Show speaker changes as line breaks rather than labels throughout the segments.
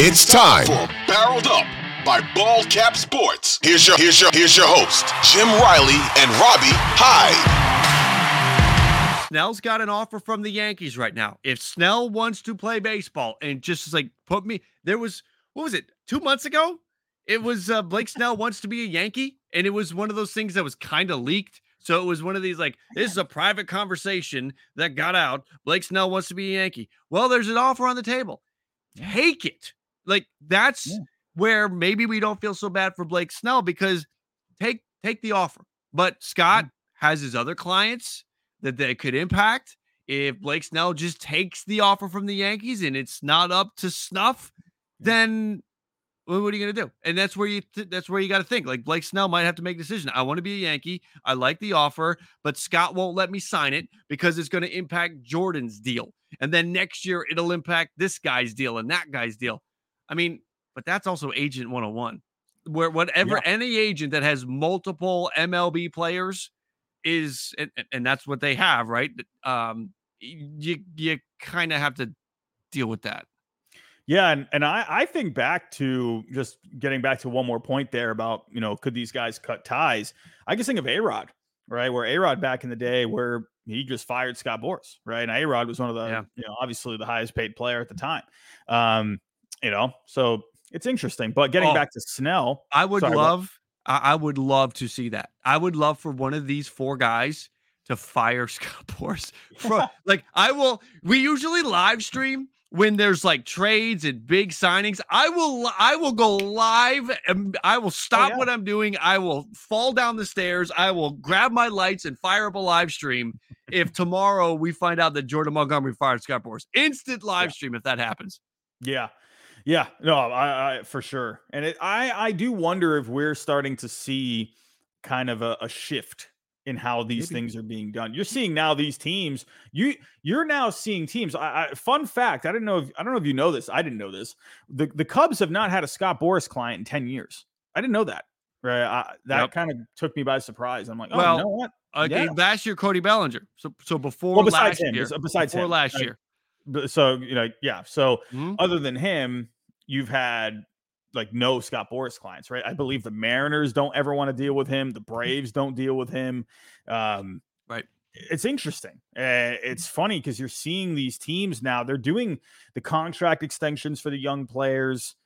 It's time
for Barreled Up by Bald Cap Sports. Here's your here's your here's your host, Jim Riley and Robbie Hyde.
Snell's got an offer from the Yankees right now. If Snell wants to play baseball and just like put me, there was what was it two months ago? It was uh, Blake Snell wants to be a Yankee, and it was one of those things that was kind of leaked. So it was one of these like this is a private conversation that got out. Blake Snell wants to be a Yankee. Well, there's an offer on the table. Take it. Like that's yeah. where maybe we don't feel so bad for Blake Snell because take take the offer. But Scott mm-hmm. has his other clients that they could impact. If Blake Snell just takes the offer from the Yankees and it's not up to snuff, then what are you going to do? And that's where you th- that's where you got to think. Like Blake Snell might have to make a decision. I want to be a Yankee. I like the offer, but Scott won't let me sign it because it's going to impact Jordan's deal. And then next year it'll impact this guy's deal and that guy's deal. I mean, but that's also agent 101. Where whatever yeah. any agent that has multiple MLB players is and, and that's what they have, right? Um you you kind of have to deal with that.
Yeah, and, and I, I think back to just getting back to one more point there about, you know, could these guys cut ties? I just think of A Rod, right? Where A Rod back in the day where he just fired Scott Boras, right? And A Rod was one of the, yeah. you know, obviously the highest paid player at the time. Um, you know, so it's interesting. But getting oh, back to Snell,
I would sorry, love, what? I would love to see that. I would love for one of these four guys to fire Scott Boras. like I will, we usually live stream when there's like trades and big signings i will i will go live and i will oh, stop oh, yeah. what i'm doing i will fall down the stairs i will grab my lights and fire up a live stream if tomorrow we find out that jordan montgomery fired scott boras instant live yeah. stream if that happens
yeah yeah no i, I for sure and it, i i do wonder if we're starting to see kind of a, a shift in how these Maybe. things are being done. You're seeing now these teams. You you're now seeing teams. I, I, fun fact: I didn't know. If, I don't know if you know this. I didn't know this. The the Cubs have not had a Scott Boras client in ten years. I didn't know that. Right. I, that yep. kind of took me by surprise. I'm like, oh, well, you know what?
Uh, yeah. last year, Cody Bellinger. So so before well, besides last him, year, besides before him, last
year. So you know, yeah. So mm-hmm. other than him, you've had like no Scott Boras clients, right? I believe the Mariners don't ever want to deal with him. The Braves don't deal with him. Um,
right.
It's interesting. Uh, it's funny because you're seeing these teams now. They're doing the contract extensions for the young players.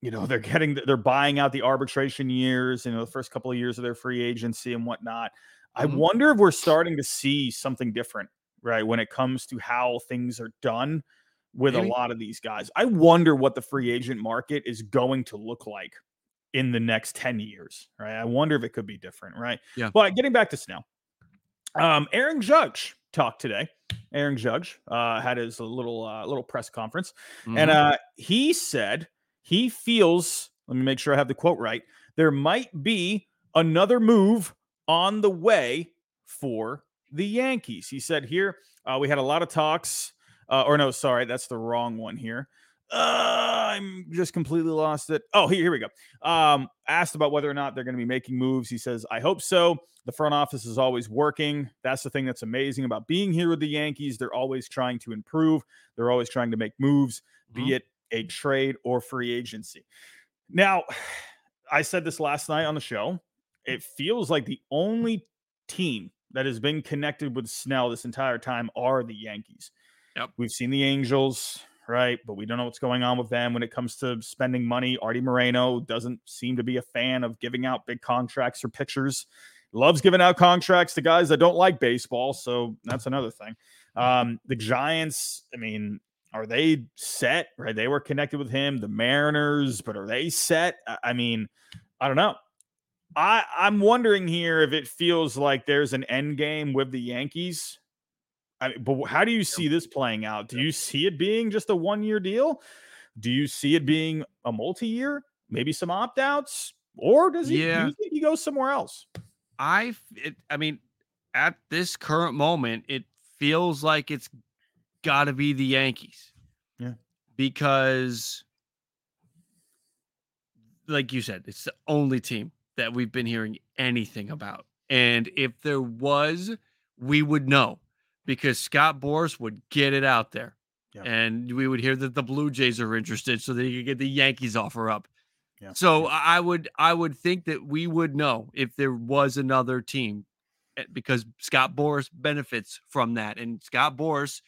You know, they're getting, they're buying out the arbitration years. You know, the first couple of years of their free agency and whatnot. Mm-hmm. I wonder if we're starting to see something different, right, when it comes to how things are done with Maybe. a lot of these guys. I wonder what the free agent market is going to look like in the next 10 years, right? I wonder if it could be different, right?
Yeah.
But getting back to Snell, um, Aaron Judge talked today. Aaron Judge uh, had his little uh, little press conference, mm-hmm. and uh, he said he feels. Let me make sure I have the quote right. There might be another move on the way for the Yankees. He said here uh, we had a lot of talks uh, or no, sorry, that's the wrong one here. Uh, I'm just completely lost it. Oh, here, here we go. Um, asked about whether or not they're going to be making moves. He says, I hope so. The front office is always working. That's the thing that's amazing about being here with the Yankees. They're always trying to improve, they're always trying to make moves, mm-hmm. be it a trade or free agency. Now, I said this last night on the show. It feels like the only team that has been connected with Snell this entire time are the Yankees.
Yep.
We've seen the Angels, right? But we don't know what's going on with them when it comes to spending money. Artie Moreno doesn't seem to be a fan of giving out big contracts or pitchers. Loves giving out contracts to guys that don't like baseball. So that's another thing. Um, the Giants, I mean, are they set? Right? They were connected with him. The Mariners, but are they set? I mean, I don't know. I, I'm wondering here if it feels like there's an end game with the Yankees I mean, but how do you see this playing out? Do you see it being just a one year deal? Do you see it being a multi year? Maybe some opt outs? Or does he, yeah. do you think he goes somewhere else?
I, it, I mean, at this current moment, it feels like it's got to be the Yankees.
Yeah.
Because, like you said, it's the only team that we've been hearing anything about. And if there was, we would know because Scott Boras would get it out there. Yeah. And we would hear that the Blue Jays are interested so that you could get the Yankees offer up.
Yeah.
So I would I would think that we would know if there was another team eh, because Scott Boras benefits from that. And Scott Boras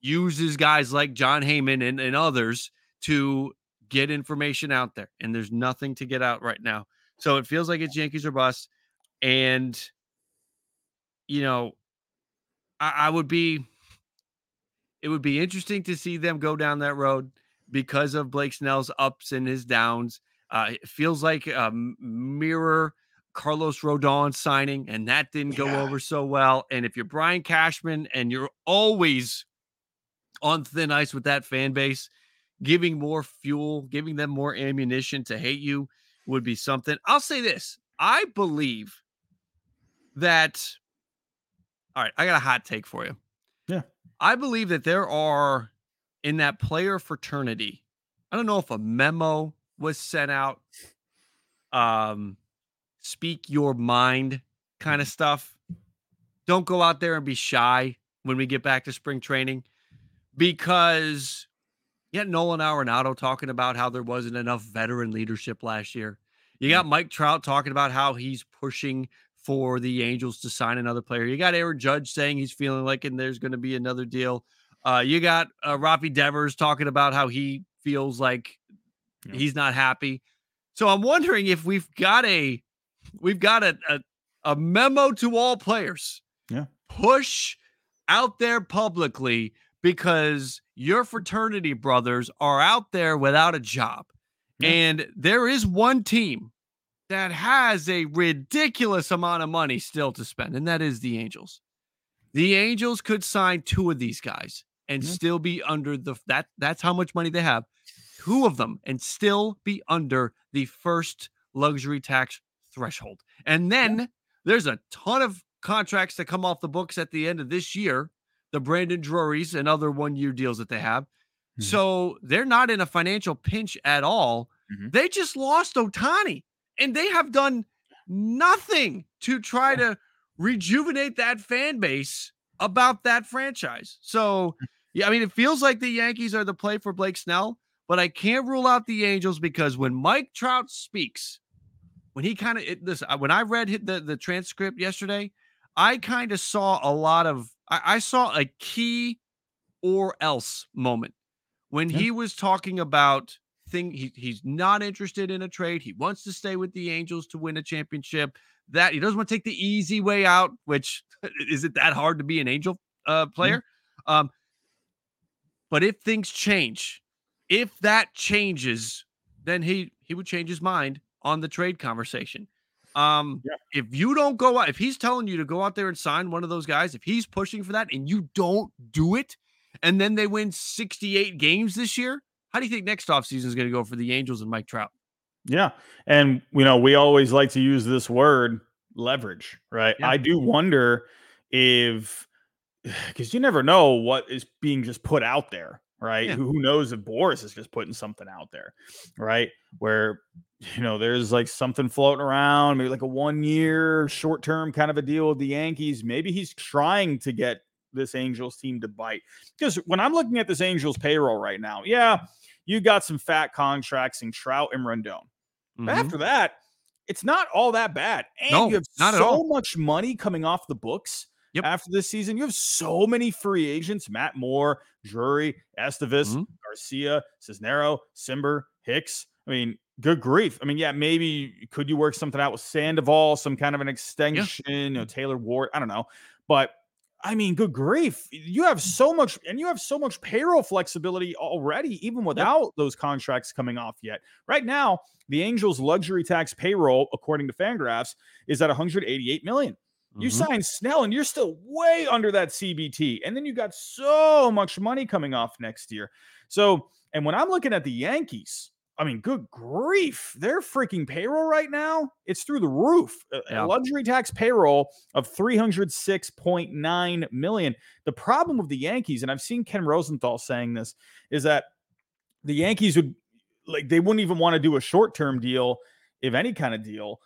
uses guys like Jon Heyman and, and others to get information out there. And there's nothing to get out right now. So it feels like it's Yankees or bust. And you know, I, I would be it would be interesting to see them go down that road because of Blake Snell's ups and his downs. Uh, it feels like a mirror Carlos Rodon signing, and that didn't go yeah. over so well. And if you're Brian Cashman and you're always on thin ice with that fan base, giving more fuel, giving them more ammunition to hate you would be something. I'll say this I believe that. All right, I got a hot take for you.
Yeah.
I believe that there are in that player fraternity. I don't know if a memo was sent out um speak your mind kind of mm-hmm. stuff don't go out there and be shy when we get back to spring training because you got Nolan Arenado talking about how there wasn't enough veteran leadership last year. You got. Mike Trout talking about how he's pushing for the Angels to sign another player. You got Aaron Judge saying he's feeling like and there's going to be another deal. Uh, you got uh, Rafi Devers talking about how he feels like yeah. he's not happy. So I'm wondering if we've got a we've got a, a, a memo to all players.
Yeah.
Push out there publicly because your fraternity brothers are out there without a job. Yeah. And there is one team that has a ridiculous amount of money still to spend, and that is the Angels. The Angels could sign two of these guys and mm-hmm. still be under the that that's how much money they have two of them and still be under the first luxury tax threshold. And then yeah. there's a ton of contracts that come off the books at the end of this year, the Brandon Drurys and other one year deals that they have. Mm-hmm. So they're not in a financial pinch at all. Mm-hmm. They just lost Ohtani and they have done nothing to try to rejuvenate that fan base about that franchise. So, yeah, I mean, it feels like the Yankees are the play for Blake Snell but I can't rule out the Angels because when Mike Trout speaks, when he kind of this, when I read the the transcript yesterday, I kind of saw a lot of I, I, saw a key or else moment when yeah. he was talking about thing he, he's not interested in a trade. He wants to stay with the Angels to win a championship. That he doesn't want to take the easy way out, which is it that hard to be an Angel uh, player? Yeah. Um, but if things change if that changes, then he he would change his mind on the trade conversation. Um, yeah. if you don't go out, if he's telling you to go out there and sign one of those guys, if he's pushing for that and you don't do it, and then they win 68 games this year, how do you think next offseason is going to go for the Angels and Mike Trout?
Yeah. And you know, we always like to use this word leverage, right? Yeah. I do wonder if because you never know what is being just put out there right? Yeah. Who, who knows if Boras is just putting something out there, right? Where you know there's like something floating around, maybe like a one year short term kind of a deal with the Yankees. Maybe he's trying to get this Angels team to bite. Because when I'm looking at this Angels payroll right now, yeah, you got some fat contracts in Trout and Rendon. Mm-hmm. But after that, it's not all that bad. And no, you have so much money coming off the books Yep. After this season, you have so many free agents: Matt Moore, Drury, Estevez, mm-hmm. Garcia, Cisnero, Cimber, Hicks. I mean, good grief. I mean, yeah, maybe could you work something out with Sandoval, some kind of an extension, yeah. you know, Taylor Ward, I don't know. But I mean, good grief. You have so much, and you have so much payroll flexibility already, even without yep. those contracts coming off yet. Right now, the Angels' luxury tax payroll, according to Fangraphs, is at 188 million. You mm-hmm. sign Snell and you're still way under that CBT. And then you got so much money coming off next year. So, and when I'm looking at the Yankees, I mean, good grief, their freaking payroll right now, it's through the roof. Yeah. A luxury tax payroll of 306.9 million. The problem with the Yankees, and I've seen Ken Rosenthal saying this, is that the Yankees would like they wouldn't even want to do a short-term deal, if any kind of deal,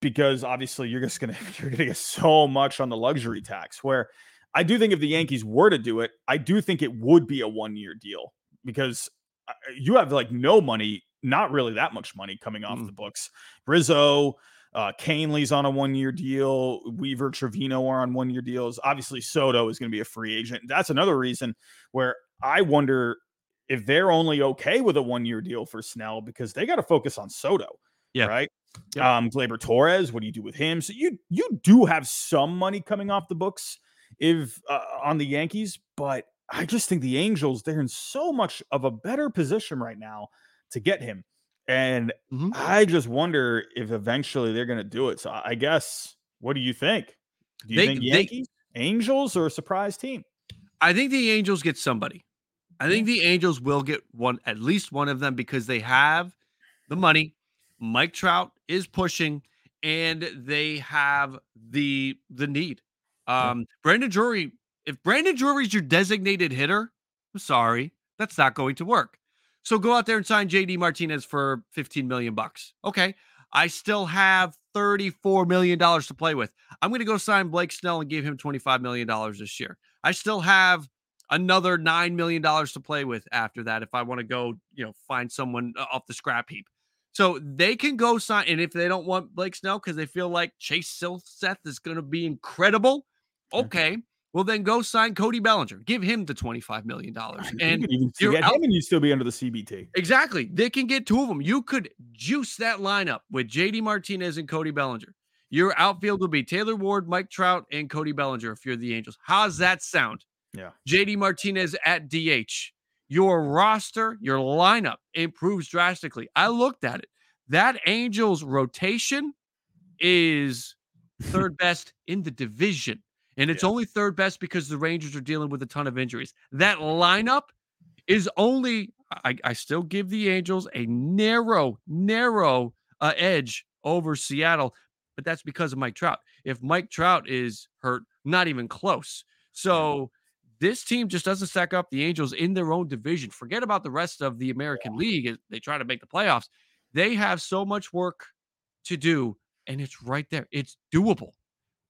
because obviously you're just gonna you're gonna get so much on the luxury tax. Where I do think if the Yankees were to do it, I do think it would be a one year deal because uh, you have like no money, not really that much money coming off
Mm.
the books. Rizzo, uh, Kahnle's on a one year deal. Weaver, Trevino are on one year deals. Obviously, Soto is going to be a free agent. That's another reason where I wonder if they're only okay with a one year deal for Snell because they got to focus on Soto.
Yeah.
Right.
Yep.
Um, Gleyber Torres, what do you do with him? So you you do have some money coming off the books if uh, on the Yankees, but I just think the Angels they're in so much of a better position right now to get him. And
Mhm.
I just wonder if eventually they're going to do it. So I guess, what do you think? Do you
They-
think
they-
Yankees, Angels, or a surprise team?
I think the Angels get somebody. I think the Angels will get one, at least one of them, because they have the money. Mike Trout is pushing, and they have the the need. Um, Brandon Drury. If Brandon Drury's your designated hitter, I'm sorry, that's not going to work. So go out there and sign JD Martinez for 15 million bucks. Okay. I still have 34 million dollars to play with. I'm going to go sign Blake Snell and give him 25 million dollars this year. I still have another $9 million to play with after that if I want to go, you know, find someone uh, off the scrap heap. So they can go sign. And if they don't want Blake Snell because they feel like Chase Silseth is going to be incredible,
Okay.
Well, then go sign Cody Bellinger. Give him the $25 million.
You
And
could even
you're
get
out-
him and you'd still be under the CBT.
Exactly. They can get two of them. You could juice that lineup with JD Martinez and Cody Bellinger. Your outfield would be Taylor Ward, Mike Trout, and Cody Bellinger if you're the Angels. How's that sound?
Yeah.
JD Martinez at DH. Your roster, your lineup improves drastically. I looked at it. That Angels rotation is third best in the division. And it's
Yeah.
only third best because the Rangers are dealing with a ton of injuries. That lineup is only I, I still give the Angels a narrow, narrow uh, edge over Seattle, but that's because of Mike Trout. If Mike Trout is hurt, not even close. So this team just doesn't stack up the Angels in their own division. Forget about the rest of the American League they try to make the playoffs. They have so much work to do, and it's right there. It's doable.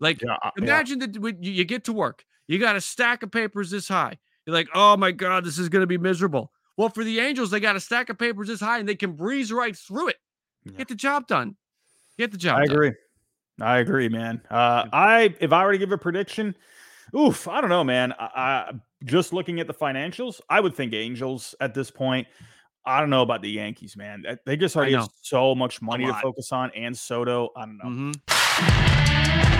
Like
Yeah, yeah.
Imagine that when you get to work, you got a stack of papers this high. You're like, oh my God, this is going to be miserable. Well, for the Angels, they got a stack of papers this high and they can breeze right through it.
Yeah.
Get the job done. Get the job
I
done.
agree. I agree, man. Uh, I if I were to give a prediction, oof, I don't know, man. I, I just looking at the financials, I would think Angels at this point. I don't know about the Yankees, man. They just already have so much money to focus on, and Soto. I don't know.
Mhm.